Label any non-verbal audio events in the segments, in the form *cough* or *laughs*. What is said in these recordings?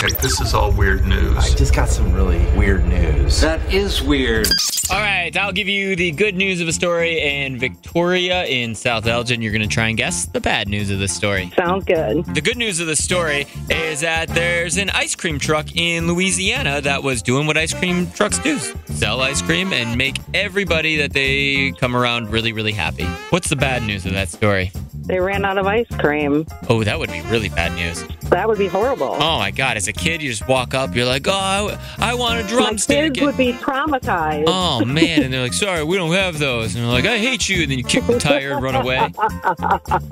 Okay, this is all weird news. I just got some really weird news. That is weird. All right, I'll give you the good news of a story in Victoria in South Elgin. You're going to try and guess the bad news of this story. Sounds good. The good news of the story is that there's an ice cream truck in Louisiana that was doing what ice cream trucks do sell ice cream and make everybody that they come around really, really happy. What's the bad news of that story? They ran out of ice cream. Oh, that would be really bad news. That would be horrible. Oh my God! As a kid, you just walk up, you're like, "Oh, I, I want a My drumstick." kids would be traumatized. Oh man, and they're like, "Sorry, we don't have those," and they're like, "I hate you," and then you kick the tire and run away. *laughs*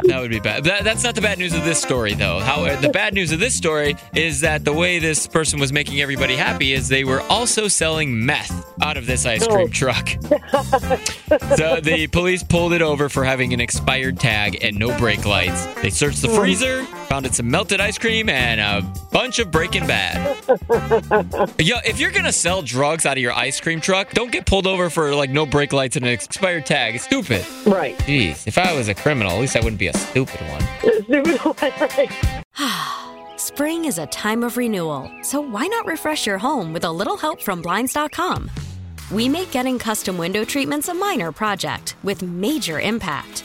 That would be bad. That, that's not the bad news of this story, though. How the bad news of this story is that the way this person was making everybody happy is they were also selling meth out of this ice oh. cream Oh. truck. *laughs* so the police pulled it over for having an expired tag and no brake lights. They searched the mm. freezer, found it some melted ice cream, and a bunch of Breaking Bad. *laughs* Yo, if you're gonna sell drugs out of your ice cream truck, don't get pulled over for like no brake lights and an expired tag. It's stupid. Right. Jeez, if I was a criminal, at least I wouldn't be a stupid one. Stupid *laughs* *sighs* Spring is a time of renewal, so why not refresh your home with a little help from Blinds.com? We make getting custom window treatments a minor project with major impact.